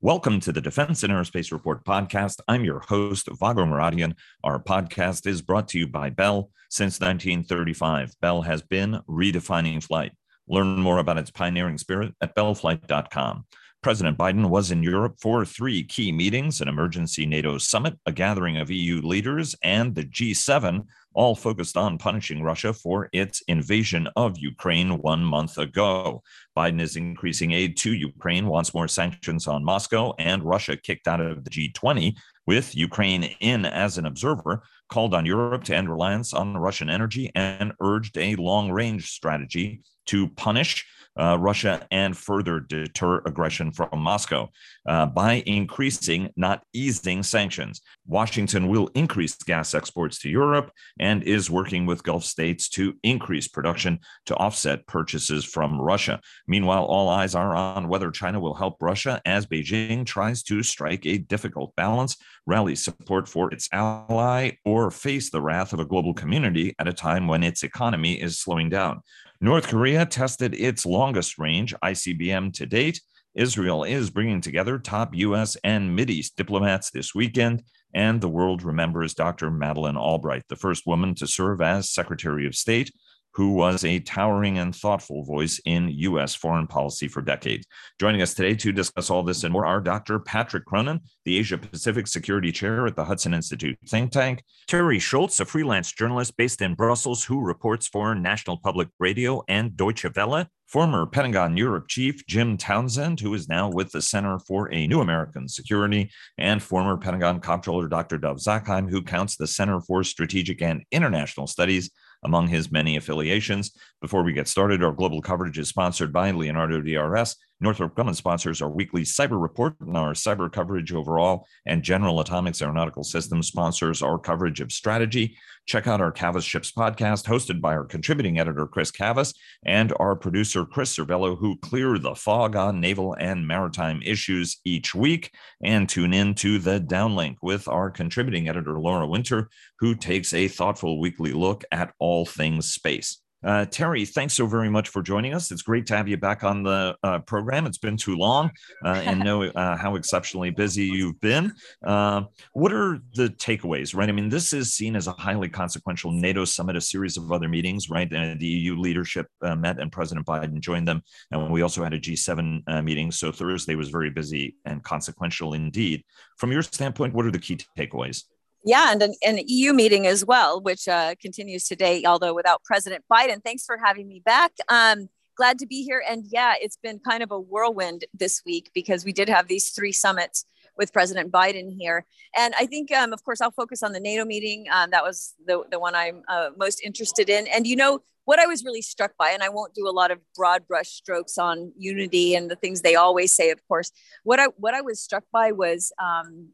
Welcome to the Defense and Aerospace Report podcast. I'm your host, Vago Muradian. Our podcast is brought to you by Bell. Since 1935, Bell has been redefining flight. Learn more about its pioneering spirit at bellflight.com. President Biden was in Europe for three key meetings an emergency NATO summit, a gathering of EU leaders, and the G7, all focused on punishing Russia for its invasion of Ukraine one month ago. Biden is increasing aid to Ukraine, wants more sanctions on Moscow, and Russia kicked out of the G20 with Ukraine in as an observer, called on Europe to end reliance on Russian energy, and urged a long range strategy to punish uh, Russia and further deter aggression from Moscow uh, by increasing, not easing sanctions. Washington will increase gas exports to Europe and is working with Gulf states to increase production to offset purchases from Russia. Meanwhile, all eyes are on whether China will help Russia as Beijing tries to strike a difficult balance, rally support for its ally, or face the wrath of a global community at a time when its economy is slowing down. North Korea tested its longest range ICBM to date. Israel is bringing together top U.S. and Mideast diplomats this weekend, and the world remembers Dr. Madeleine Albright, the first woman to serve as Secretary of State who was a towering and thoughtful voice in U.S. foreign policy for decades. Joining us today to discuss all this and more are Dr. Patrick Cronin, the Asia Pacific Security Chair at the Hudson Institute think tank, Teri Schultz, a freelance journalist based in Brussels who reports for National Public Radio and Deutsche Welle, former Pentagon Europe Chief Jim Townsend, who is now with the Center for a New American Security, and former Pentagon Comptroller Dr. Dov Zakheim, who counts the Center for Strategic and International Studies among his many affiliations. Before we get started, our global coverage is sponsored by Leonardo DRS. Northrop Grumman sponsors our weekly cyber report and our cyber coverage overall, and General Atomics Aeronautical Systems sponsors our coverage of strategy. Check out our Cavas Ships podcast, hosted by our contributing editor, Chris Cavas, and our producer, Chris Servello, who clear the fog on naval and maritime issues each week. And tune in to the downlink with our contributing editor, Laura Winter, who takes a thoughtful weekly look at all things space. Uh, Teri, thanks so very much for joining us. It's great to have you back on the uh, program. It's been too long uh, and know uh, how exceptionally busy you've been. Uh, what are the takeaways, right? I mean, this is seen as a highly consequential NATO summit, a series of other meetings, right? the EU leadership uh, met and President Biden joined them. And we also had a G7 meeting. So Thursday was very busy and consequential indeed. From your standpoint, what are the key takeaways? Yeah, and an, an, EU meeting as well, which uh, continues today, although without President Biden. Thanks for having me back. Um, glad to be here. And yeah, it's been kind of a whirlwind this week because we did have these three summits with President Biden here. And I think, um, of course, I'll focus on the NATO meeting. Um, that was the, the one I'm uh, most interested in. And, you know, what I was really struck by, and I won't do a lot of broad brush strokes on unity and the things they always say, of course. What I what I was struck by was um,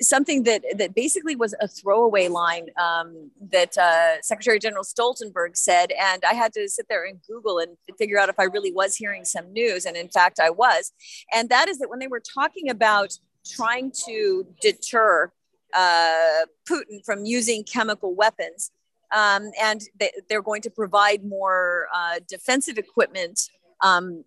something that that basically was a throwaway line um, that uh, Secretary General Stoltenberg said, and I had to sit there and Google and figure out if I really was hearing some news, and in fact I was. And that is that when they were talking about trying to deter uh, Putin from using chemical weapons, um, and they, are going to provide more uh, defensive equipment um,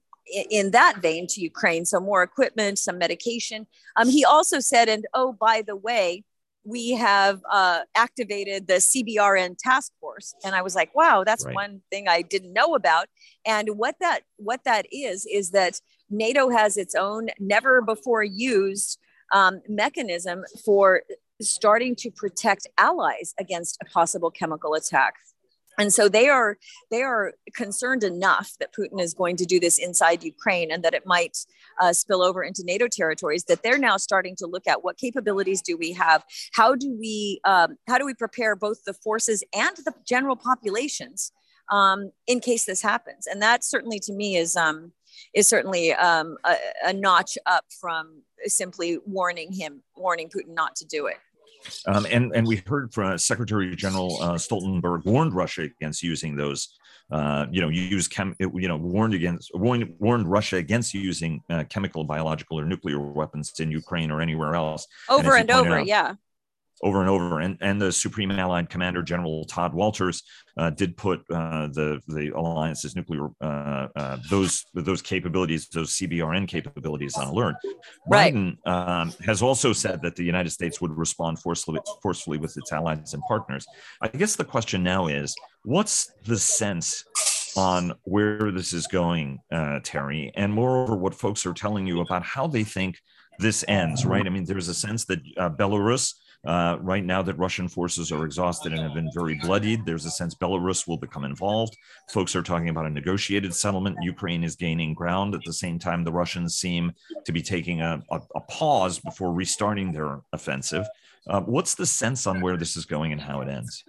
in that vein to Ukraine. So more equipment, some medication. Um, he also said, and oh, by the way, we have uh, activated the CBRN task force, and I was like, wow, that's right. one thing I didn't know about. And what that what that is is that NATO has its own never before used um, mechanism for starting to protect allies against a possible chemical attack and so they are they are concerned enough that Putin is going to do this inside Ukraine and that it might uh, spill over into NATO territories that they're now starting to look at what capabilities do we have, how do we um, how do we prepare both the forces and the general populations um, in case this happens, and that certainly to me is um, is certainly um, a, a notch up from simply warning him, warning Putin not to do it. Um, and and we heard from Secretary General uh, Stoltenberg warned Russia against using those. Uh, you know, use chem. You know, warned against warned, warned Russia against using uh, chemical, biological, or nuclear weapons in Ukraine or anywhere else. Over and, and over, out, yeah. Over and over. And, and the Supreme Allied Commander General Tod Wolters uh, did put uh, the the alliance's nuclear uh, uh those those capabilities, those CBRN capabilities, on alert. Right. Biden um, has also said that the United States would respond forcefully forcefully with its allies and partners. I guess the question now is, what's the sense? On where this is going, uh, Teri, and moreover, what folks are telling you about how they think this ends, right? I mean, there's a sense that uh, Belarus uh, right now that Russian forces are exhausted and have been very bloodied. There's a sense Belarus will become involved. Folks are talking about a negotiated settlement. Ukraine is gaining ground. At the same time, the Russians seem to be taking a, a, a pause before restarting their offensive. Uh, what's the sense on where this is going and how it ends?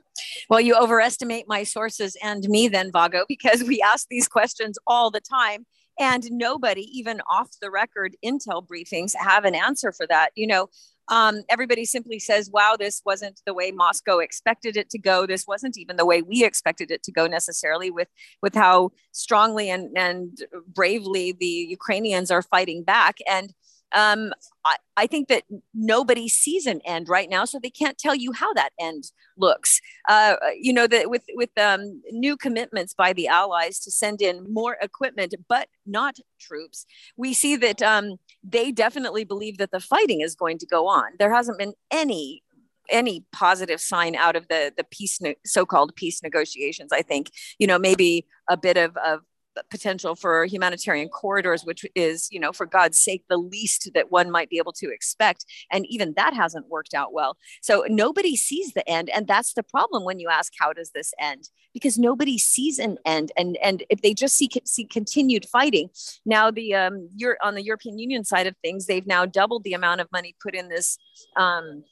Well, you overestimate my sources and me then, Vago, because we ask these questions all the time. And nobody, even off the record intel briefings, have an answer for that. You know, um, everybody simply says, wow, this wasn't the way Moscow expected it to go. This wasn't even the way we expected it to go necessarily with, with how strongly and, and bravely the Ukrainians are fighting back. And um, I, I, think that nobody sees an end right now, so they can't tell you how that end looks. Uh, you know, that with with um, new commitments by the allies to send in more equipment, but not troops, we see that um, they definitely believe that the fighting is going to go on. There hasn't been any any positive sign out of the the peace so-called peace negotiations i think you know maybe a bit of, of potential for humanitarian corridors, which is, you know, for God's sake, the least that one might be able to expect. And even that hasn't worked out well. So nobody sees the end. And that's the problem when you ask, how does this end? Because nobody sees an end. And, and if they just see, see continued fighting, now the, um, you're on the European Union side of things, they've now doubled the amount of money put in this, um,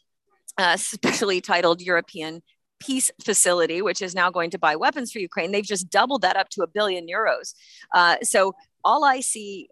uh, specially titled European peace facility, which is now going to buy weapons for Ukraine. They've just doubled that up to a billion euros. Uh, so all I see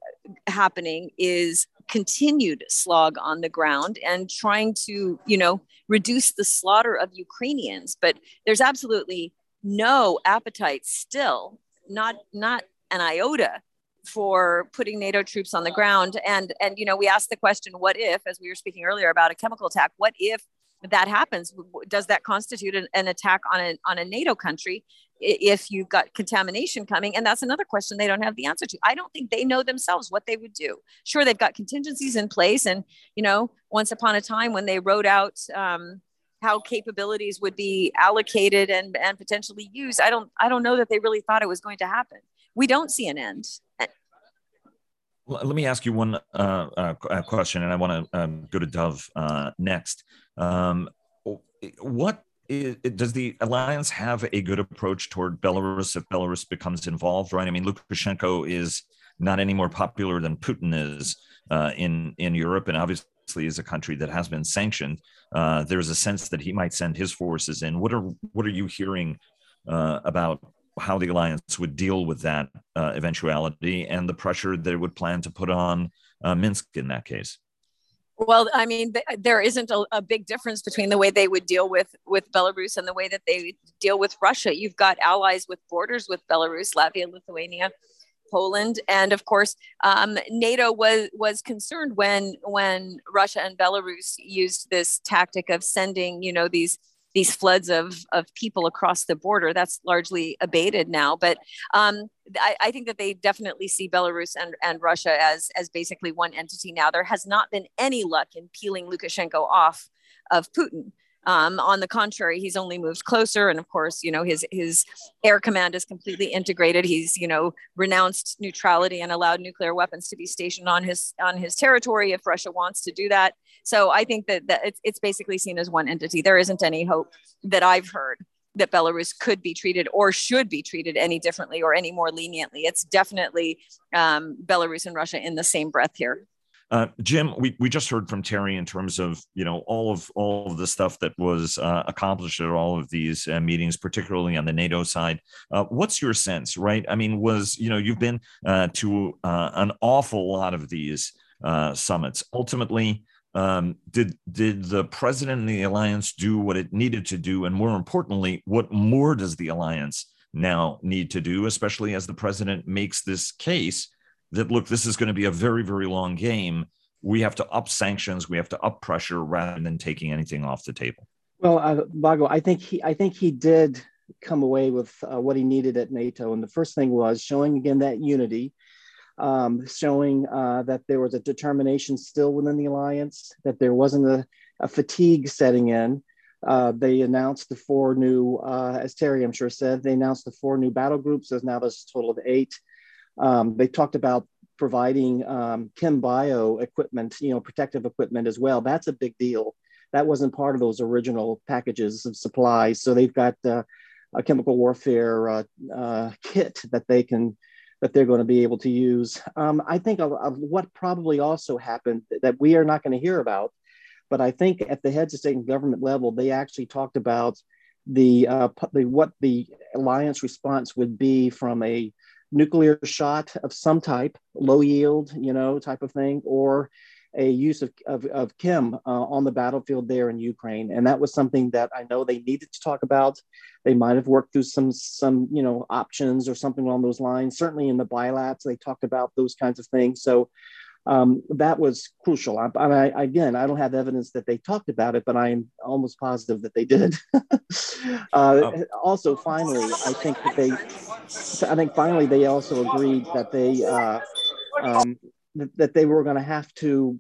happening is continued slog on the ground and trying to, you know, reduce the slaughter of Ukrainians. But there's absolutely no appetite still, not not an iota for putting NATO troops on the ground. And and you know, we asked the question, what if, as we were speaking earlier about a chemical attack, what if that happens does that constitute an, an, attack on a, on a nato country if you've got contamination coming? And that's another question they don't have the answer to. I don't think they know themselves what they would do. Sure they've got contingencies in place and you know once upon a time when they wrote out um, how capabilities would be allocated and, and potentially used i don't i don't know that they really thought it was going to happen. We don't see an end let me ask you one uh, uh, question, and I want to um, go to Dov uh, next. Um, what is, does the alliance have a good approach toward Belarus if Belarus becomes involved? Right. I mean, Lukashenko is not any more popular than Putin is uh, in in Europe, and obviously is a country that has been sanctioned. Uh, there's a sense that he might send his forces in. What are what are you hearing uh, about how the alliance would deal with that uh, eventuality and the pressure it would plan to put on uh, Minsk in that case? Well, I mean, th- there isn't a, a, big difference between the way they would deal with with Belarus and the way that they deal with Russia. You've got allies with borders with Belarus, Latvia, Lithuania, Poland, and of course, um, NATO was was concerned when when Russia and Belarus used this tactic of sending, you know, these these floods of, of people across the border. That's largely abated now. But um, I, I, think that they definitely see Belarus and, and Russia as, as basically one entity now. There has not been any luck in peeling Lukashenko off of Putin. Um, on the contrary, he's only moved closer, and of course, you know his his air command is completely integrated. He's you know renounced neutrality and allowed nuclear weapons to be stationed on his on his territory if Russia wants to do that. So I think that that it's it's basically seen as one entity. There isn't any hope that I've heard that Belarus could be treated or should be treated any differently or any more leniently. It's definitely um, Belarus and Russia in the same breath here. Uh, Jim, we, we just heard from Teri in terms of you know all of all of the stuff that was uh, accomplished at all of these uh, meetings, particularly on the NATO side. Uh, what's your sense, right? I mean, was you know you've been uh, to uh, an awful lot of these summits. Ultimately, um, did did the president and the alliance do what it needed to do, and more importantly, what more does the alliance now need to do, especially as the president makes this case? That look, this is going to be a very, very long game. We have to up sanctions, we have to up pressure rather than taking anything off the table. Well, uh, Vago, I think he, I think he did come away with uh, what he needed at NATO, and the first thing was showing again that unity, um, showing uh, that there was a determination still within the alliance, that there wasn't a, a fatigue setting in. Uh, they announced the four new, uh, as Teri I'm sure said, they announced the four new battle groups. There's now this total of eight. Um, they talked about providing um, chem bio equipment, you know, protective equipment as well. That's a big deal that wasn't part of those original packages of supplies. So they've got uh, a chemical warfare uh, uh, kit that they can that they're going to be able to use. Um, I think of, of, what probably also happened that we are not going to hear about, but I think at the heads of state and government level, they actually talked about the, uh, the what the alliance response would be from a nuclear shot of some type, low yield, you know, type of thing, or a use of, of, of chem uh, on the battlefield there in Ukraine. And that was something that I know they needed to talk about. They might have worked through some, some you know, options or something along those lines. Certainly in the bilats, they talked about those kinds of things. So um, that was crucial. I, I, again, I don't have evidence that they talked about it, but I am almost positive that they did. uh, oh. Also, finally, I think that they, I think finally they also agreed that they, uh, um, that they were going to have to,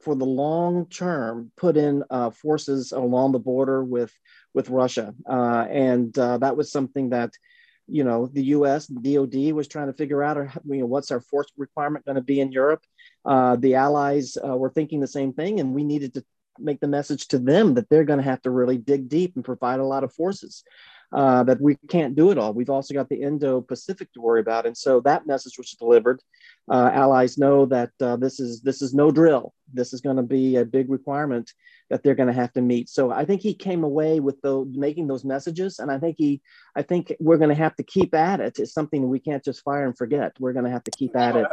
for the long term, put in uh, forces along the border with with Russia, uh, and uh, that was something that you know the U.S. DoD was trying to figure out, or you know, what's our force requirement going to be in Europe. Uh, the allies uh, were thinking the same thing, and we needed to make the message to them that they're going to have to really dig deep and provide a lot of forces uh, that we can't do it all. We've also got the Indo-Pacific to worry about, and so that message was delivered. Uh, allies know that uh, this is this is no drill. This is going to be a big requirement that they're going to have to meet. So I think he came away with the making those messages, and I think he, I think we're going to have to keep at it. It's something we can't just fire and forget. We're going to have to keep at it,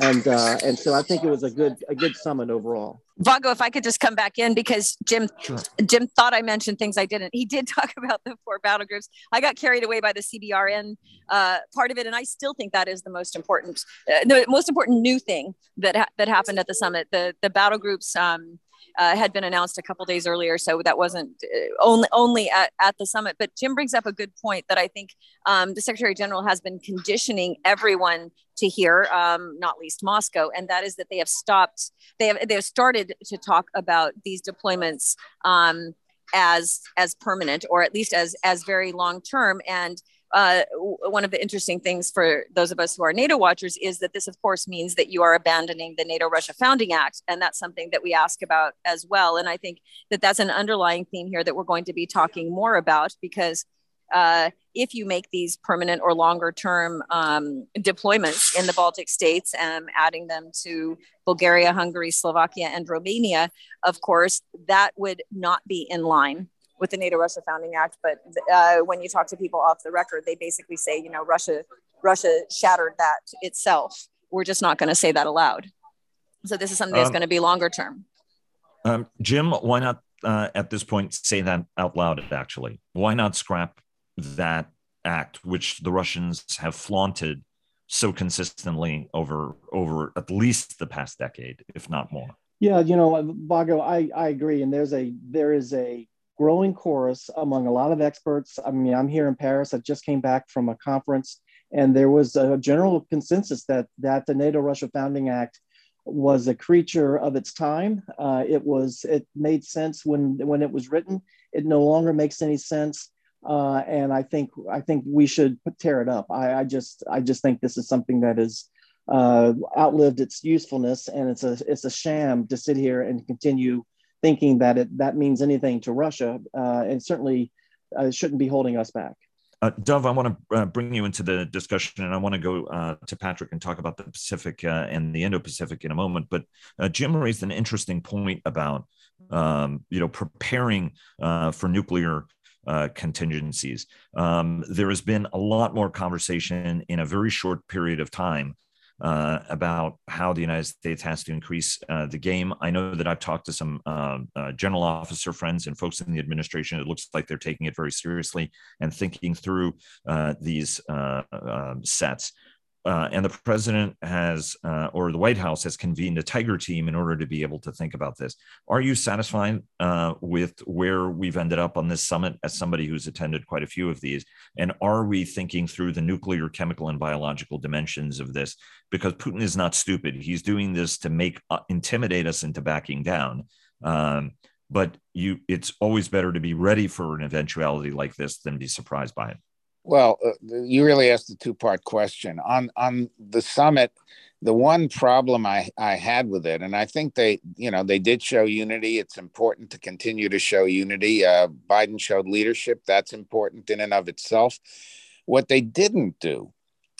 and uh, and so I think it was a good a good summit overall. Vago, if I could just come back in because Jim sure. Jim thought I mentioned things I didn't. He did talk about the four battle groups. I got carried away by the CBRN uh, part of it, and I still think that is the most important, uh, the most important new thing that ha- that happened at the summit. The the battle groups. Um, uh, had been announced a couple days earlier, so that wasn't uh, only only at, at the summit. But Jim brings up a good point that I think um, the Secretary General has been conditioning everyone to hear, um, not least Moscow, and that is that they have stopped. They have they have started to talk about these deployments um, as as permanent, or at least as as very long term, and uh, one of the interesting things for those of us who are NATO watchers is that this, of course, means that you are abandoning the NATO Russia Founding Act. And that's something that we ask about as well. And I think that that's an underlying theme here that we're going to be talking more about because uh, if you make these permanent or longer term um, deployments in the Baltic states and adding them to Bulgaria, Hungary, Slovakia, and Romania, of course, that would not be in line with the NATO Russia Founding Act. But uh, when you talk to people off the record, they basically say, you know, Russia Russia shattered that itself. We're just not going to say that aloud. So this is something that's um, going to be longer term. Um, Jim, why not uh, at this point say that out loud? Actually, why not scrap that act, which the Russians have flaunted so consistently over over at least the past decade, if not more? Yeah, you know, Vago, I, I agree. And there's a there is a growing chorus among a lot of experts. I mean, I'm here in Paris. I just came back from a conference, and there was a general consensus that that the NATO-Russia Founding Act was a creature of its time. Uh, it was it made sense when when it was written. It no longer makes any sense, uh, and I think I think we should tear it up. I, I just I just think this is something that is uh, outlived its usefulness, and it's a it's a sham to sit here and continue thinking that it, that means anything to Russia, uh, and certainly uh, shouldn't be holding us back. Uh, Dov, I want to uh, bring you into the discussion, and I want to go uh, to Patrick and talk about the Pacific uh, and the Indo-Pacific in a moment. But uh, Jim raised an interesting point about um, you know preparing uh, for nuclear contingencies. Um, there has been a lot more conversation in a very short period of time uh, about how the United States has to increase uh, the game. I know that I've talked to some uh, uh general officer friends and folks in the administration. It looks like they're taking it very seriously and thinking through uh, these uh, um, sets. Uh, and the president has, uh, or the White House has convened a tiger team in order to be able to think about this. Are you satisfied uh, with where we've ended up on this summit as somebody who's attended quite a few of these? And are we thinking through the nuclear, chemical, and biological dimensions of this? Because Putin is not stupid. He's doing this to make uh, intimidate us into backing down. Um, but you, it's always better to be ready for an eventuality like this than be surprised by it. Well, uh, you really asked a two part question. On on the summit, the one problem I, I had with it, and I think they, you know, they did show unity. It's important to continue to show unity. Uh, Biden showed leadership. That's important in and of itself. What they didn't do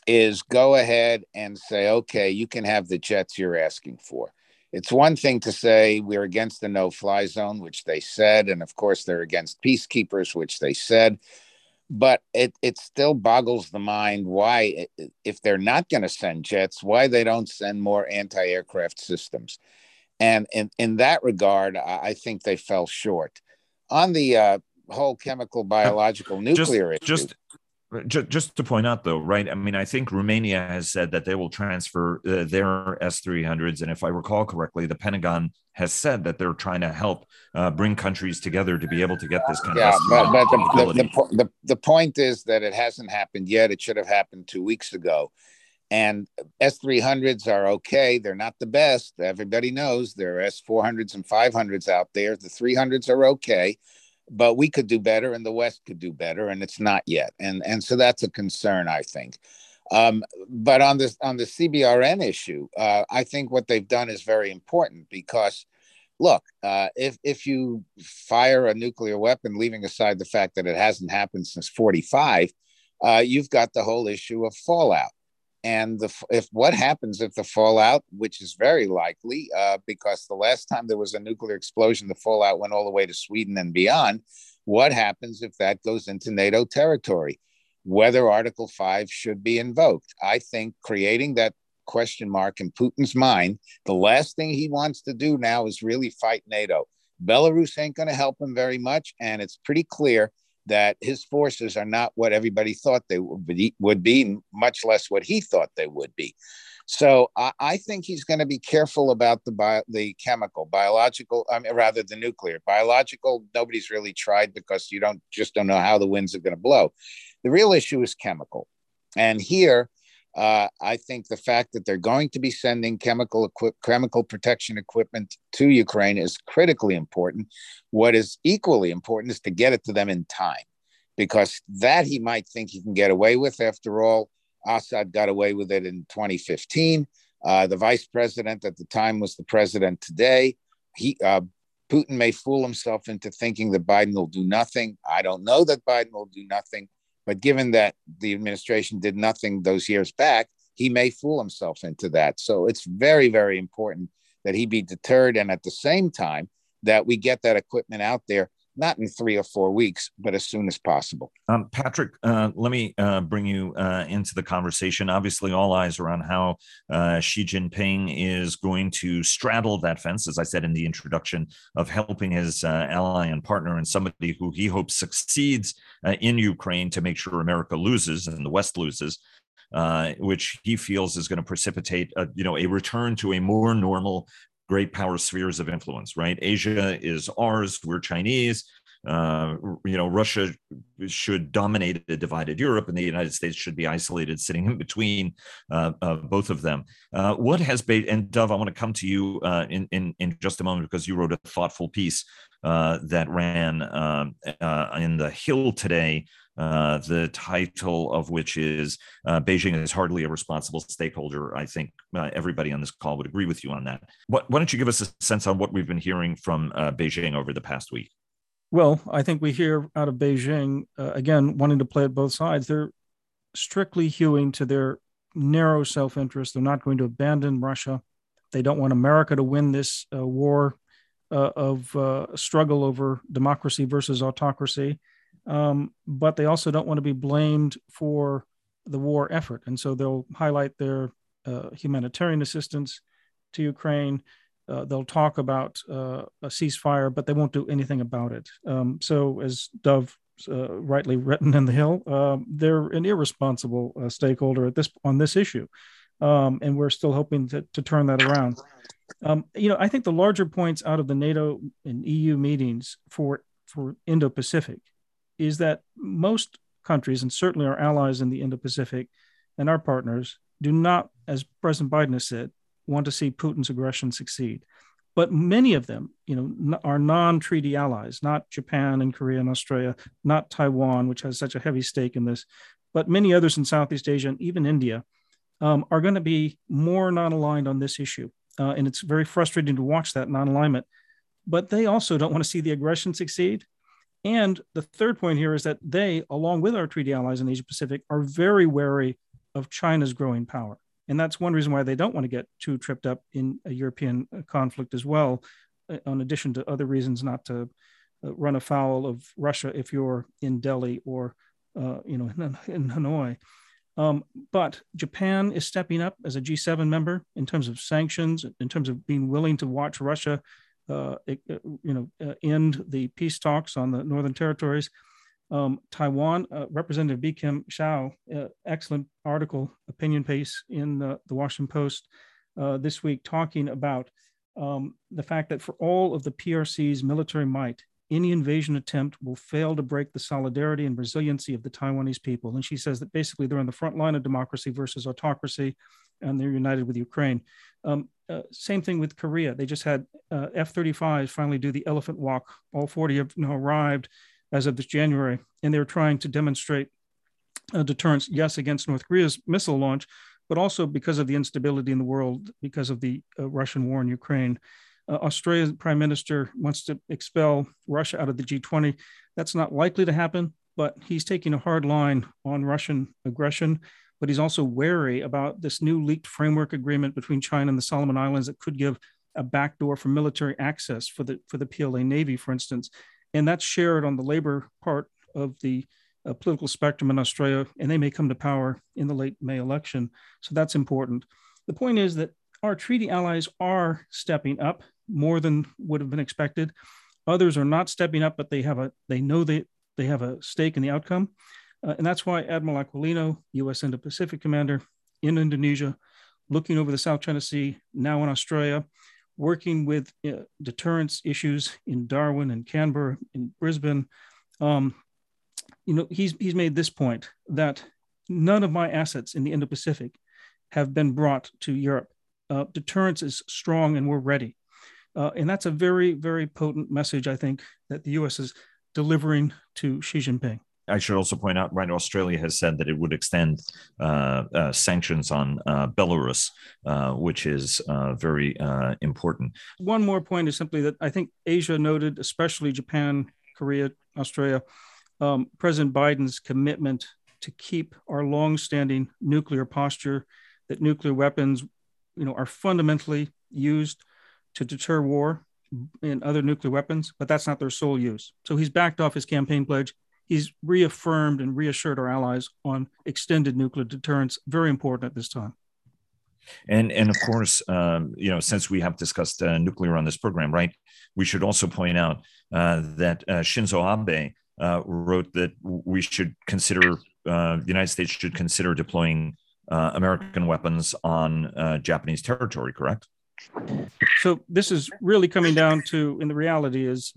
is go ahead and say, okay, you can have the jets you're asking for. It's one thing to say we're against the no fly zone, which they said. And of course, they're against peacekeepers, which they said but it it still boggles the mind why if they're not going to send jets why they don't send more anti-aircraft systems. And in, in that regard i think they fell short. On the uh, whole chemical biological nuclear just, issue, just just, just to point out, though, right? I mean, I think Romania has said that they will transfer uh, their S 300s. And if I recall correctly, the Pentagon has said that they're trying to help uh, bring countries together to be able to get this kind yeah, of. Yeah, but, but the, the, the, the point is that it hasn't happened yet. It should have happened two weeks ago. And S 300s are okay. They're not the best. Everybody knows there are S 400s and 500s out there. The 300s are okay but we could do better and the west could do better and it's not yet. And and so that's a concern i think. Um, but on this on the cbrn issue uh, i think what they've done is very important because look uh, if if you fire a nuclear weapon leaving aside the fact that it hasn't happened since 45 uh, you've got the whole issue of fallout and the, if what happens if the fallout, which is very likely, uh, because the last time there was a nuclear explosion, the fallout went all the way to Sweden and beyond. What happens if that goes into NATO territory? Whether Article 5 should be invoked. I think creating that question mark in Putin's mind, the last thing he wants to do now is really fight NATO. Belarus ain't going to help him very much. And it's pretty clear that his forces are not what everybody thought they would be, much less what he thought they would be. So I, I think he's going to be careful about the bio, the chemical, biological, I mean, rather the nuclear. Biological, nobody's really tried because you don't just don't know how the winds are going to blow. The real issue is chemical, and here. Uh, I think the fact that they're going to be sending chemical chemical protection equipment to Ukraine is critically important. What is equally important is to get it to them in time, because that he might think he can get away with. After all, Assad got away with it in 2015. Uh, the vice president at the time was the president today. He uh, Putin may fool himself into thinking that Biden will do nothing. I don't know that Biden will do nothing, but given that the administration did nothing those years back, he may fool himself into that. So it's very, very important that he be deterred, and at the same time that we get that equipment out there not in three or four weeks, but as soon as possible. Um, Patrick, uh, let me uh, bring you uh, into the conversation. Obviously, all eyes are on how uh, Xi Jinping is going to straddle that fence, as I said in the introduction, of helping his uh, ally and partner and somebody who he hopes succeeds uh, in Ukraine to make sure America loses and the West loses. which he feels is going to precipitate, a, you know, a return to a more normal great power spheres of influence, right? Asia is ours, we're Chinese. Uh, you know, Russia should dominate a divided Europe, and the United States should be isolated, sitting in between uh, uh, both of them. Uh, what has been, and Dov, I want to come to you uh, in, in in just a moment because you wrote a thoughtful piece uh, that ran um, in the Hill today uh, the title of which is uh, Beijing is hardly a responsible stakeholder. I think uh, everybody on this call would agree with you on that. What, why don't you give us a sense on what we've been hearing from Beijing over the past week? Well, I think we hear out of Beijing, uh, again, wanting to play at both sides. They're strictly hewing to their narrow self interest. They're not going to abandon Russia. They don't want America to win this war of struggle over democracy versus autocracy um, but they also don't want to be blamed for the war effort. And so they'll highlight their uh, humanitarian assistance to Ukraine. Uh, they'll talk about uh, a ceasefire, but they won't do anything about it. Um, so, as Dov uh, rightly written in the Hill, uh, they're an irresponsible uh, stakeholder at this on this issue, um, and we're still hoping to, to turn that around. Um, you know, I think the larger points out of the NATO and EU meetings for for Indo-Pacific is that most countries, and certainly our allies in the Indo-Pacific and our partners, do not, as President Biden has said, want to see Putin's aggression succeed. But many of them, you know, are non-treaty allies, not Japan and Korea and Australia, not Taiwan, which has such a heavy stake in this, but many others in Southeast Asia and even India um, are going to be more non-aligned on this issue. Uh, and it's very frustrating to watch that non-alignment. But they also don't want to see the aggression succeed. And the third point here is that they, along with our treaty allies in Asia Pacific, are very wary of China's growing power. And that's one reason why they don't want to get too tripped up in a European uh, conflict as well, uh, in addition to other reasons not to uh, run afoul of Russia if you're in Delhi or uh, you know in, in Hanoi. Um, but Japan is stepping up as a G7 member in terms of sanctions, in terms of being willing to watch Russia, uh, you know, uh, end the peace talks on the Northern Territories. Um, Taiwan, uh, Representative Bi Khim Hsiao, uh, excellent article, opinion piece in the, the Washington Post uh, this week, talking about um, the fact that for all of the PRC's military might, any invasion attempt will fail to break the solidarity and resiliency of the Taiwanese people. And she says that basically they're on the front line of democracy versus autocracy, and they're united with Ukraine. Um, uh, same thing with Korea. They just had uh, F 35s finally do the elephant walk. All 40 have now arrived as of this January, and they're trying to demonstrate a deterrence, yes, against North Korea's missile launch, but also because of the instability in the world, because of the uh, Russian war in Ukraine. Uh, Australia's prime minister wants to expel Russia out of the G20. That's not likely to happen, but he's taking a hard line on Russian aggression. But he's also wary about this new leaked framework agreement between China and the Solomon Islands that could give a backdoor for military access for the for the PLA Navy, for instance and that's shared on the labor part of the uh, political spectrum in Australia, and they may come to power in the late May election. So that's important. The point is that our treaty allies are stepping up more than would have been expected. Others are not stepping up, but they have a they know they they have a stake in the outcome, uh, and that's why Admiral Aquilino, U.S. Indo-Pacific Commander in Indonesia, looking over the South China Sea, now in Australia, working with uh, deterrence issues in Darwin and Canberra, in Brisbane. Um, you know, he's he's made this point that none of my assets in the Indo-Pacific have been brought to Europe. Uh, deterrence is strong, and we're ready. Uh, and that's a very, very potent message, I think, that the U.S. is delivering to Xi Jinping. I should also point out, right, Australia has said that it would extend uh, uh, sanctions on uh, Belarus, uh, which is uh, very uh, important. One more point is simply that I think Asia noted, especially Japan, Korea, Australia, um, President Biden's commitment to keep our long-standing nuclear posture, that nuclear weapons, you know, are fundamentally used to deter war and other nuclear weapons, but that's not their sole use. So he's backed off his campaign pledge he's reaffirmed and reassured our allies on extended nuclear deterrence. Very important at this time. And and of course, um, you know, since we have discussed uh, nuclear on this program, right, we should also point out uh, that uh, Shinzo Abe uh, wrote that we should consider uh, the United States should consider deploying uh, American weapons on Japanese territory. Correct. So this is really coming down to, in the reality, is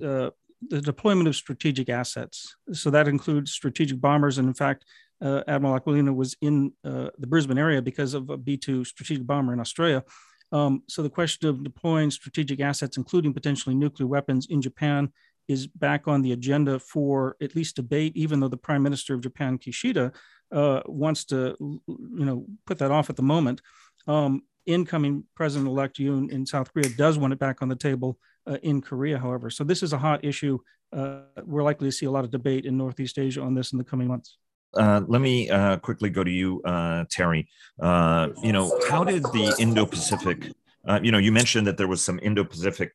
the deployment of strategic assets. So that includes strategic bombers. And in fact, uh, Admiral Aquilino was in uh, the Brisbane area because of a B 2 strategic bomber in Australia. Um, so the question of deploying strategic assets, including potentially nuclear weapons in Japan, is back on the agenda for at least debate, even though the Prime Minister of Japan, Kishida, uh, wants to, you know, put that off at the moment. Um, incoming President-elect Yoon in South Korea does want it back on the table uh, in Korea, however. So this is a hot issue. Uh, we're likely to see a lot of debate in Northeast Asia on this in the coming months. Uh, let me uh, quickly go to you, uh, Teri. Uh, you know, how did the Indo-Pacific? you know, you mentioned that there was some Indo-Pacific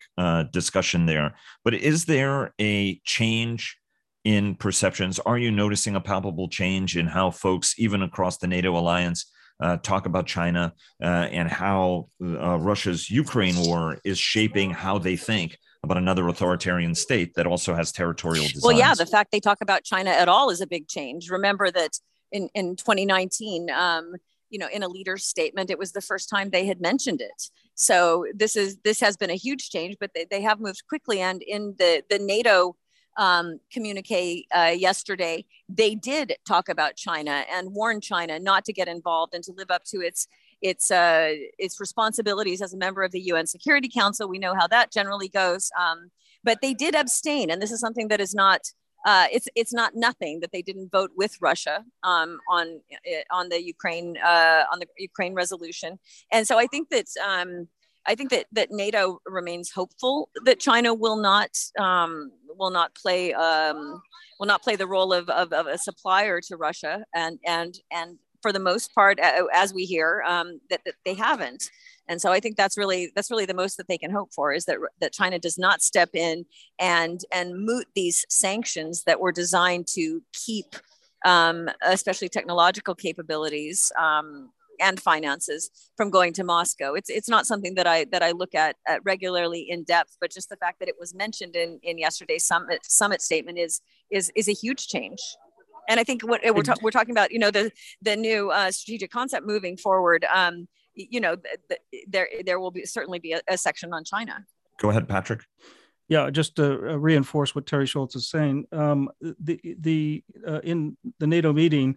discussion there, but is there a change in perceptions? Are you noticing a palpable change in how folks, even across the NATO alliance, uh, talk about China uh, and how uh, Russia's Ukraine war is shaping how they think about another authoritarian state that also has territorial designs. Well, yeah, the fact they talk about China at all is a big change. Remember that in, in 2019, um, you know, in a leader's statement, it was the first time they had mentioned it. So this is this has been a huge change, but they, they have moved quickly. And in the the NATO um, communique uh, yesterday, they did talk about China and warn China not to get involved and to live up to its its uh, its responsibilities as a member of the UN Security Council. We know how that generally goes, um, but they did abstain, and this is something that is not. Uh, it's it's not nothing that they didn't vote with Russia um, on eh, on the Ukraine uh, on the Ukraine resolution, and so I think that um, I think that that NATO remains hopeful that China will not um, will not play um, will not play the role of, of, of, a supplier to Russia, and and and for the most part, as we hear, um, that, that they haven't. And so I think that's really that's really the most that they can hope for is that that China does not step in and and moot these sanctions that were designed to keep, um, especially technological capabilities, um, and finances from going to Moscow. It's it's not something that I that I look at, at regularly in depth, but just the fact that it was mentioned in in yesterday's summit summit statement is is is a huge change. And I think what we're, ta- we're talking about, you know, the the new uh, strategic concept moving forward. Um, you know, th- th- there there will be certainly be a, a section on China. Go ahead, Patrick. Yeah, just to uh, reinforce what Teri Schultz is saying, um, the the uh, in the NATO meeting,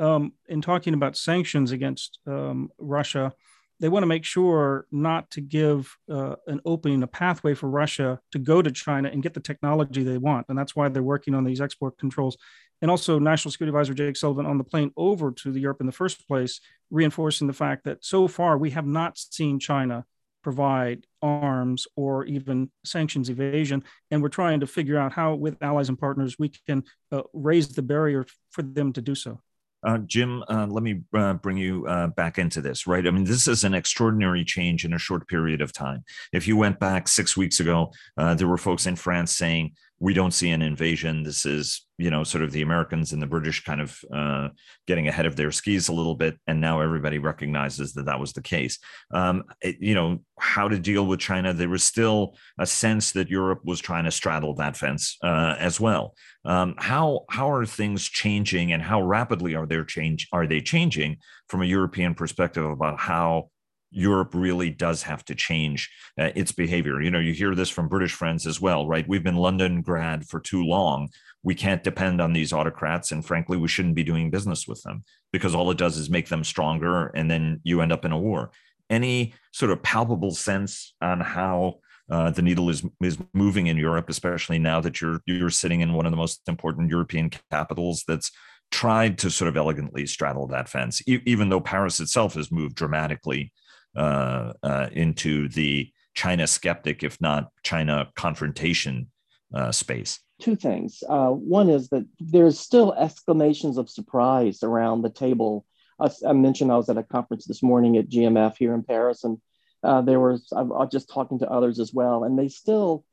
um, in talking about sanctions against um, Russia, they want to make sure not to give uh, an opening, a pathway for Russia to go to China and get the technology they want. And that's why they're working on these export controls. And also, National Security Advisor Jake Sullivan on the plane over to the Europe in the first place, reinforcing the fact that so far we have not seen China provide arms or even sanctions evasion. And we're trying to figure out how, with allies and partners, we can uh, raise the barrier for them to do so. Uh, Jim, uh, let me uh, bring you uh, back into this, right? I mean, this is an extraordinary change in a short period of time. If you went back six weeks ago, uh, there were folks in France saying, we don't see an invasion. This is, you know, sort of the Americans and the British kind of uh, getting ahead of their skis a little bit. And now everybody recognizes that that was the case. Um, it, you know, how to deal with China. There was still a sense that Europe was trying to straddle that fence uh, as well. Um, how how are things changing, and how rapidly are they change are they changing from a European perspective about how Europe really does have to change uh, its behavior. You know, you hear this from British friends as well, right? We've been Londongrad for too long. We can't depend on these autocrats. And frankly, we shouldn't be doing business with them because all it does is make them stronger. And then you end up in a war. Any sort of palpable sense on how uh, the needle is is moving in Europe, especially now that you're you're sitting in one of the most important European capitals that's tried to sort of elegantly straddle that fence, e- even though Paris itself has moved dramatically uh, uh, into the China skeptic, if not China confrontation uh, space? Two things. Uh, one is that there's still exclamations of surprise around the table. I, mentioned I was at a conference this morning at GMF here in Paris, and uh, there was I, was just talking to others as well, and they still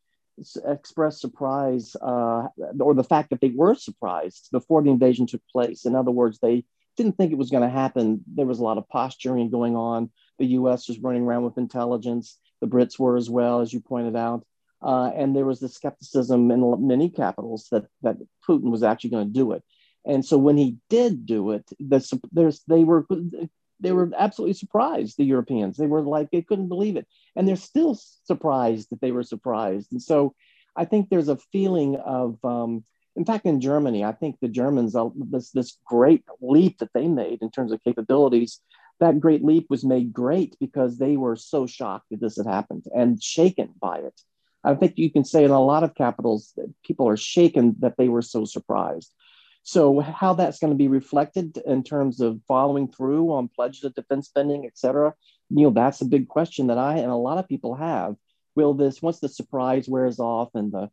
express surprise or the fact that they were surprised before the invasion took place. In other words, they didn't think it was going to happen. There was a lot of posturing going on. The US was running around with intelligence. The Brits were as well, as you pointed out. Uh, and there was the skepticism in many capitals that, that Putin was actually going to do it. And so when he did do it, the, they were they were absolutely surprised. The Europeans they were like they couldn't believe it, and they're still surprised that they were surprised. And so I think there's a feeling of um, in fact, in Germany, I think the Germans, uh, this, this great leap that they made in terms of capabilities, that great leap was made great because they were so shocked that this had happened and shaken by it. I think you can say in a lot of capitals that people are shaken that they were so surprised. So how that's going to be reflected in terms of following through on pledges of defense spending, et cetera, you know, that's a big question that I and a lot of people have. Will this, once the surprise wears off and the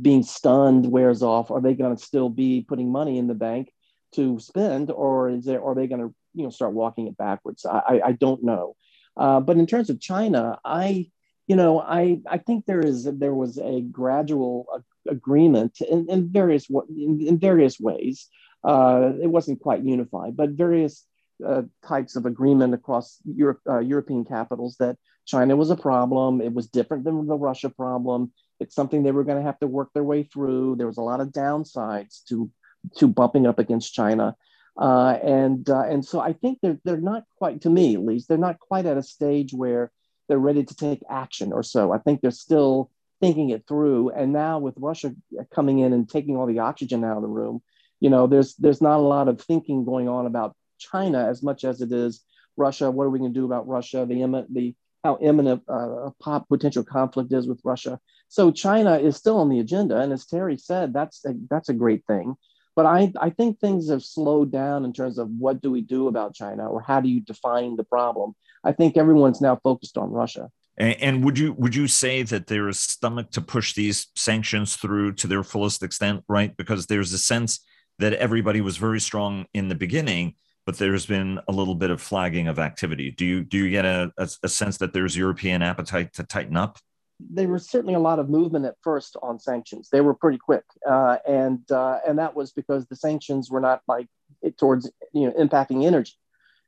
being stunned wears off, are they going to still be putting money in the bank to spend, or is there, are they going to you know start walking it backwards? I, I don't know. Uh, but in terms of China, I you know I I think there is there was a gradual agreement in, in various in, in various ways. Uh, it wasn't quite unified, but various uh, types of agreement across Europe, uh, European capitals that China was a problem. It was different than the Russia problem It's something they were going to have to work their way through. There was a lot of downsides to to bumping up against China. Uh, and uh, and so I think they're they're not quite to me at least they're not quite at a stage where they're ready to take action or so. I think they're still thinking it through. And now with Russia coming in and taking all the oxygen out of the room, you know, there's there's not a lot of thinking going on about China as much as it is Russia. What are we going to do about Russia? The the how imminent uh, a potential conflict is with Russia. So China is still on the agenda, and as Teri said, that's a, that's a great thing. But I, I think things have slowed down in terms of what do we do about China or how do you define the problem. I think everyone's now focused on Russia. And, and would you would you say that there is stomach to push these sanctions through to their fullest extent, right? Because there's a sense that everybody was very strong in the beginning, but there's been a little bit of flagging of activity. Do you do you get a, a, a sense that there's European appetite to tighten up? There was certainly a lot of movement at first on sanctions. They were pretty quick, uh, and uh, and that was because the sanctions were not like towards you know impacting energy.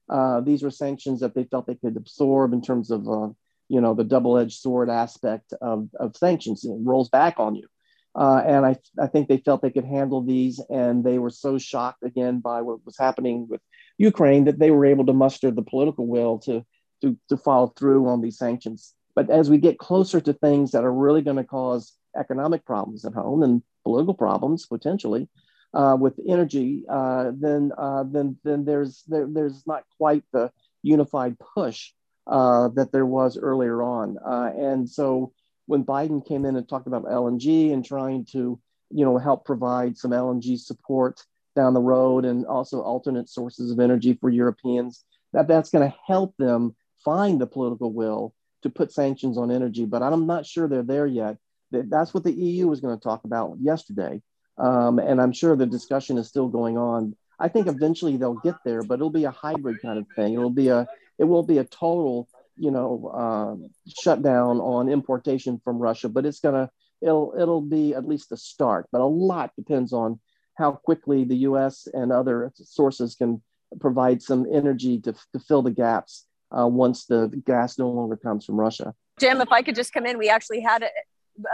Uh, these were sanctions that they felt they could absorb in terms of uh, you know the double-edged sword aspect of, of sanctions. It rolls back on you, uh, and I I think they felt they could handle these, and they were so shocked again by what was happening with Ukraine that they were able to muster the political will to to to follow through on these sanctions. But as we get closer to things that are really going to cause economic problems at home and political problems potentially uh, with energy, uh, then uh, then then there's there, there's not quite the unified push uh, that there was earlier on. Uh, and so when Biden came in and talked about LNG and trying to you know help provide some LNG support down the road and also alternate sources of energy for Europeans, that that's going to help them find the political will to put sanctions on energy, but I'm not sure they're there yet. That's what the EU was going to talk about yesterday. Um, and I'm sure the discussion is still going on. I think eventually they'll get there, but it'll be a hybrid kind of thing. It'll be a, it won't be a total, you know, uh, shutdown on importation from Russia, but it's gonna, it'll, it'll be at least a start. But a lot depends on how quickly the U.S. and other sources can provide some energy to, to fill the gaps uh, once the gas no longer comes from Russia. Jim, if I could just come in, we actually had a,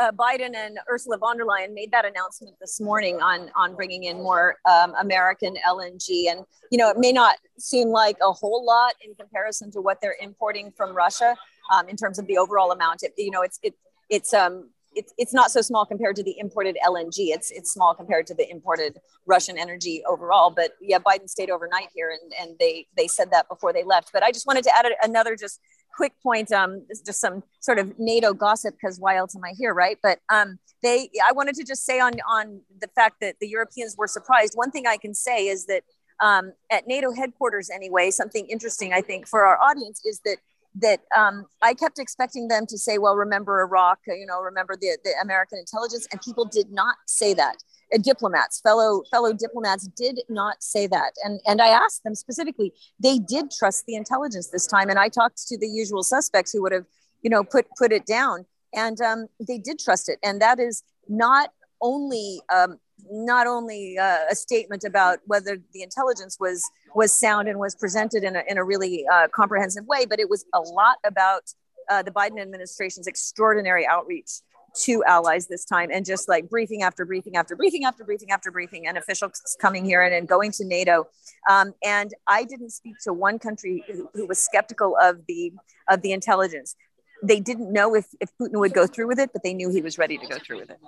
uh, Biden and Ursula von der Leyen made that announcement this morning on on bringing in more um, American LNG, and you know it may not seem like a whole lot in comparison to what they're importing from Russia um, in terms of the overall amount. It, you know, it's it it's um it's, it's not so small compared to the imported LNG. It's it's small compared to the imported Russian energy overall. But yeah, Biden stayed overnight here, and, and they they said that before they left. But I just wanted to add another just quick point. Um, just some sort of NATO gossip because why else am I here, right? But um, they I wanted to just say on on the fact that the Europeans were surprised. One thing I can say is that um, at NATO headquarters, anyway, something interesting I think for our audience is that that um, I kept expecting them to say, well, remember Iraq, you know, remember the, the American intelligence. And people did not say that. Uh, diplomats, fellow fellow diplomats did not say that. And, and I asked them specifically, they did trust the intelligence this time. And I talked to the usual suspects who would have, you know, put, put it down. And um, they did trust it. And that is not only um, not only uh, a statement about whether the intelligence was was sound and was presented in a, in a really uh, comprehensive way, but it was a lot about uh, the Biden administration's extraordinary outreach to allies this time and just like briefing after briefing after briefing after briefing after briefing and officials coming here and, and going to NATO. Um, and I didn't speak to one country who, who was skeptical of the of the intelligence they didn't know if, if Putin would go through with it, but they knew he was ready to go through with it.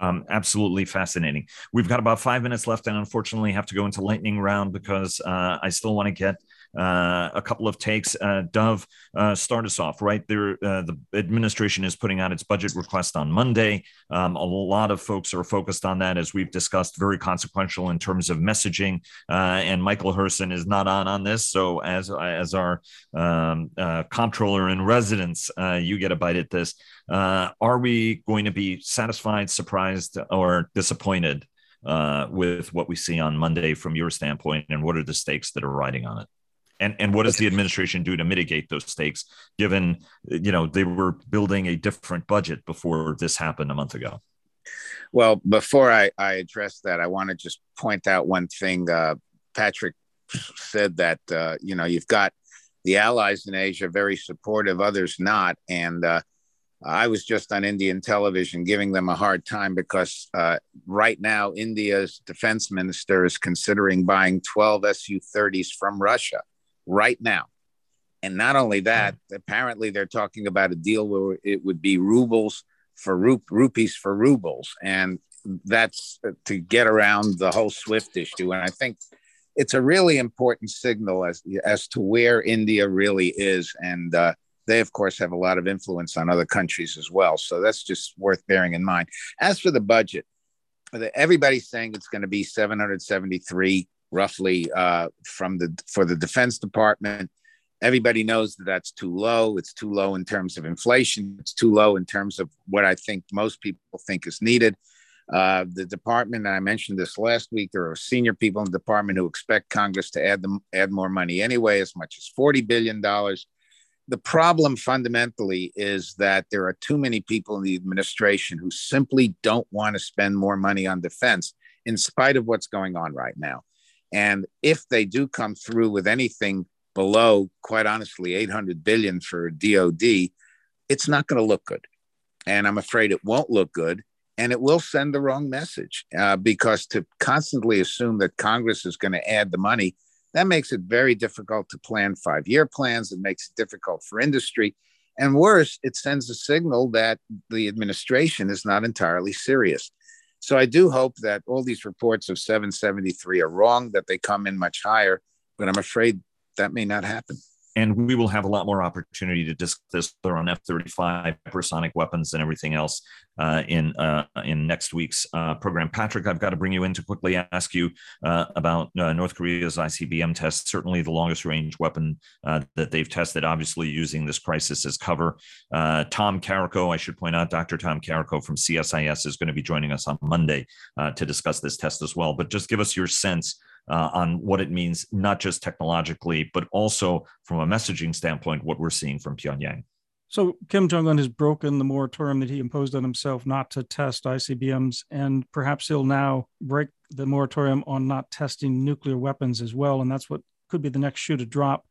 Um, absolutely fascinating. We've got about five minutes left, and unfortunately, have to go into lightning round because uh, I still want to get uh, a couple of takes. Uh, Dov, uh, start us off, right? There, uh, the administration is putting out its budget request on Monday. Um, a lot of folks are focused on that, as we've discussed, very consequential in terms of messaging. Uh, and Michael Herson is not on on this, so as as our um, comptroller in residence, you get a bite at this. are we going to be satisfied, surprised, or disappointed? With what we see on Monday from your standpoint, and what are the stakes that are riding on it? And and what does the administration do to mitigate those stakes given you know they were building a different budget before this happened a month ago? Well before i i address that i want to just point out one thing. Uh, patrick said that uh, you know you've got the allies in asia very supportive others not. And uh, I was just on Indian television giving them a hard time because uh, right now India's defense minister is considering buying 12 Su 30s from Russia right now. And not only that, apparently they're talking about a deal where it would be rubles for rupees for rubles. And that's to get around the whole SWIFT issue. And I think it's a really important signal as, as to where India really is. And uh, they, of course, have a lot of influence on other countries as well. So that's just worth bearing in mind. As for the budget, everybody's saying it's going to be 773 roughly uh, from the for the Defense Department. Everybody knows that that's too low. It's too low in terms of inflation. It's too low in terms of what I think most people think is needed. Uh, the department, I mentioned this last week, there are senior people in the department who expect Congress to add them add more money anyway, as much as forty billion dollars. The problem fundamentally is that there are too many people in the administration who simply don't want to spend more money on defense, in spite of what's going on right now. And if they do come through with anything below, quite honestly, 800 billion for DOD, it's not going to look good. And I'm afraid it won't look good. And it will send the wrong message uh, because to constantly assume that Congress is going to add the money, that makes it very difficult to plan five year plans. It makes it difficult for industry. And worse, it sends a signal that the administration is not entirely serious. So I do hope that all these reports of 773 are wrong, that they come in much higher, but I'm afraid that may not happen and we will have a lot more opportunity to discuss this on F-35 hypersonic weapons and everything else uh, in uh, in next week's uh, program. Patrick, I've got to bring you in to quickly ask you uh, about uh, North Korea's ICBM test. Certainly, the longest range weapon uh, that they've tested, obviously using this crisis as cover. Tom Karako, I should point out, Dr. Tom Karako from CSIS is going to be joining us on Monday to discuss this test as well. But just give us your sense uh, on what it means, not just technologically, but also from a messaging standpoint, what we're seeing from Pyongyang. So Kim Jong Un has broken the moratorium that he imposed on himself not to test ICBMs, and perhaps he'll now break the moratorium on not testing nuclear weapons as well. And that's what could be the next shoe to drop.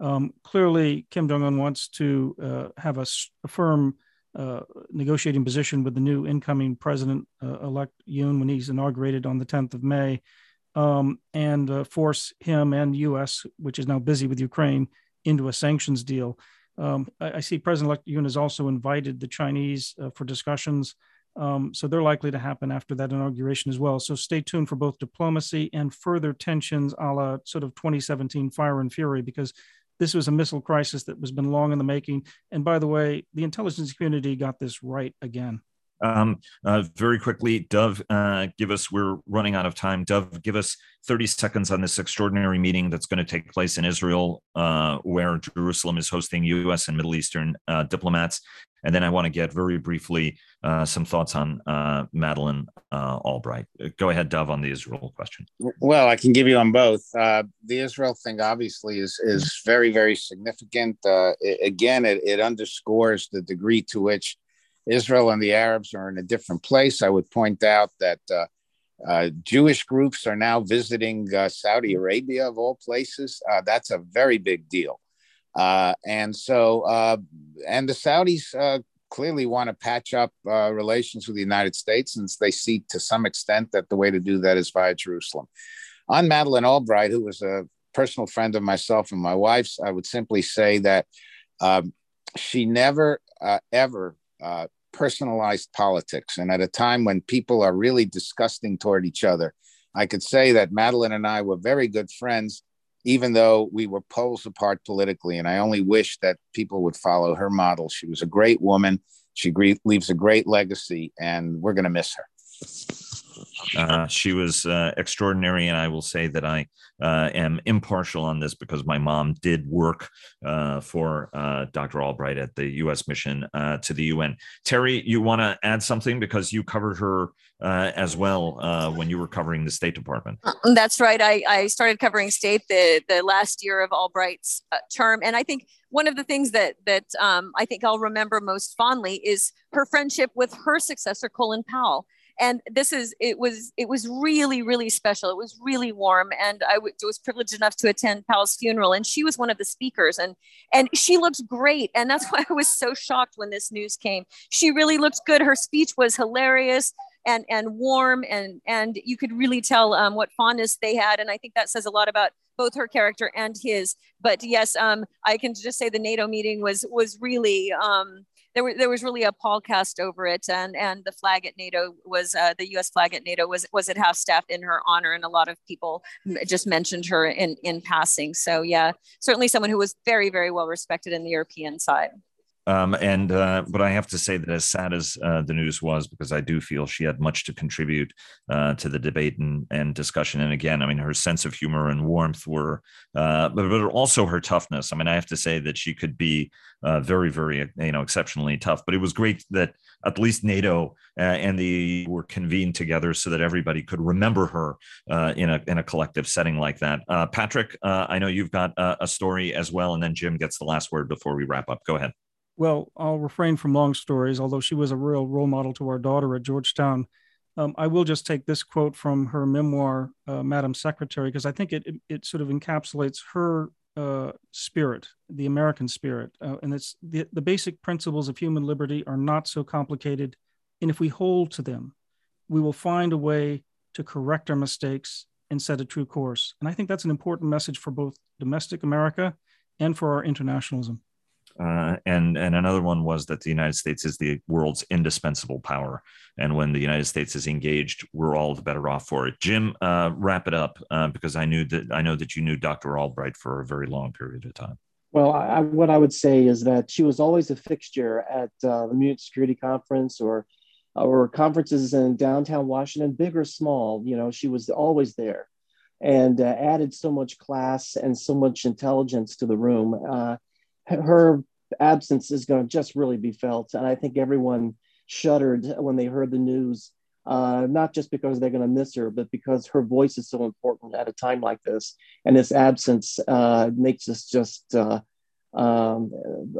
Um, clearly, Kim Jong Un wants to uh, have a, a firm uh, negotiating position with the new incoming president uh, elect Yoon when he's inaugurated on the 10th of May um, and uh, force him and U.S., which is now busy with Ukraine, into a sanctions deal. Um, I, I, see President-elect Yoon has also invited the Chinese uh, for discussions, um, so they're likely to happen after that inauguration as well. So stay tuned for both diplomacy and further tensions, a la sort of 2017 fire and fury, because this was a missile crisis that was been long in the making. And by the way, the intelligence community got this right again. Um, uh, very quickly, Dov, uh, give us, we're running out of time. Dov, give us 30 seconds on this extraordinary meeting that's going to take place in Israel, uh, where Jerusalem is hosting U.S. and Middle Eastern uh, diplomats. And then I want to get very briefly uh, some thoughts on uh, Madeleine Albright. Go ahead, Dov, on the Israel question. Well, I can give you on both. the Israel thing obviously is is very, very significant. It, again, it, it underscores the degree to which Israel and the Arabs are in a different place. I would point out that uh, uh, Jewish groups are now visiting uh, Saudi Arabia, of all places. Uh, that's a very big deal. Uh, and so, uh, and the Saudis clearly want to patch up relations with the United States, since they see to some extent that the way to do that is via Jerusalem. On Madeleine Albright, who was a personal friend of myself and my wife's, I would simply say that um, she never, ever uh, personalized politics. And at a time when people are really disgusting toward each other, I could say that Madeleine and I were very good friends, even though we were poles apart politically. And I only wish that people would follow her model. She was a great woman. She leaves a great legacy, and we're going to miss her. Uh, she was uh, extraordinary, and I will say that I uh, am impartial on this because my mom did work uh, for uh, Dr. Albright at the U.S. mission uh, to the UN. Teri, you want to add something because you covered her as well when you were covering the State Department. That's right. I, I started covering state the the last year of Albright's term, and I think one of the things that that um, I think I'll remember most fondly is her friendship with her successor, Colin Powell and this is it was it was really really special. It was really warm and I w- was privileged enough to attend Powell's funeral and she was one of the speakers and and she looked great and that's why i was so shocked when this news came. She really looked good. Her speech was hilarious and and warm and and you could really tell um, what fondness they had and i think that says a lot about both her character and his. But yes um, i can just say the nato meeting was was really um, there, was there was really a pall cast over it, and and the flag at NATO was uh, the U.S. flag at NATO was was at half staff in her honor, and a lot of people just mentioned her in in passing. So yeah, certainly someone who was very very well respected in the European side. Um, and uh, but I have to say that as sad as uh, the news was, because I do feel she had much to contribute uh, to the debate and, and discussion. And again, I mean, her sense of humor and warmth were, uh, but, but also her toughness. I mean, I have to say that she could be uh, very, very, you know, exceptionally tough. But it was great that at least NATO uh, and the were convened together so that everybody could remember her in a in a collective setting like that. Patrick, I know you've got a story as well, and then Jim gets the last word before we wrap up. Go ahead well, I'll refrain from long stories, although she was a real role model to our daughter at Georgetown. Um, I will just take this quote from her memoir, uh, Madam Secretary, because I think it, it, it, sort of encapsulates her uh, spirit, the American spirit. Uh, and it's the, the basic principles of human liberty are not so complicated. And if we hold to them, we will find a way to correct our mistakes and set a true course. And I think that's an important message for both domestic America and for our internationalism. Uh, and and another one was that the United States is the world's indispensable power, and when the United States is engaged, we're all the better off for it. Jim, uh, wrap it up uh, because I knew that I know that you knew Dr. Albright for a very long period of time. Well, I, what I would say is that she was always a fixture at uh, the Munich Security Conference or or conferences in downtown Washington, big or small. You know, she was always there, and uh, added so much class and so much intelligence to the room uh, her absence is going to just really be felt. And I think everyone shuddered when they heard the news, uh, not just because they're going to miss her, but because her voice is so important at a time like this. And this absence uh, makes us just uh, um,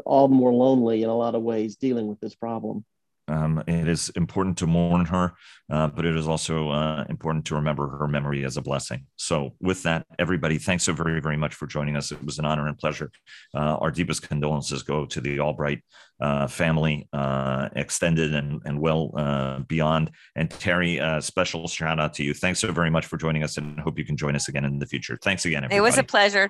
all more lonely in a lot of ways dealing with this problem. Um, it is important to mourn her, uh, but it is also uh, important to remember her memory as a blessing. So, with that, everybody, thanks so very, very much for joining us. It was an honor and pleasure. Uh, our deepest condolences go to the Albright uh, family, uh, extended and, and well uh, beyond. And Teri, a special shout out to you. Thanks so very much for joining us, and hope you can join us again in the future. Thanks again. Everybody. It was a pleasure.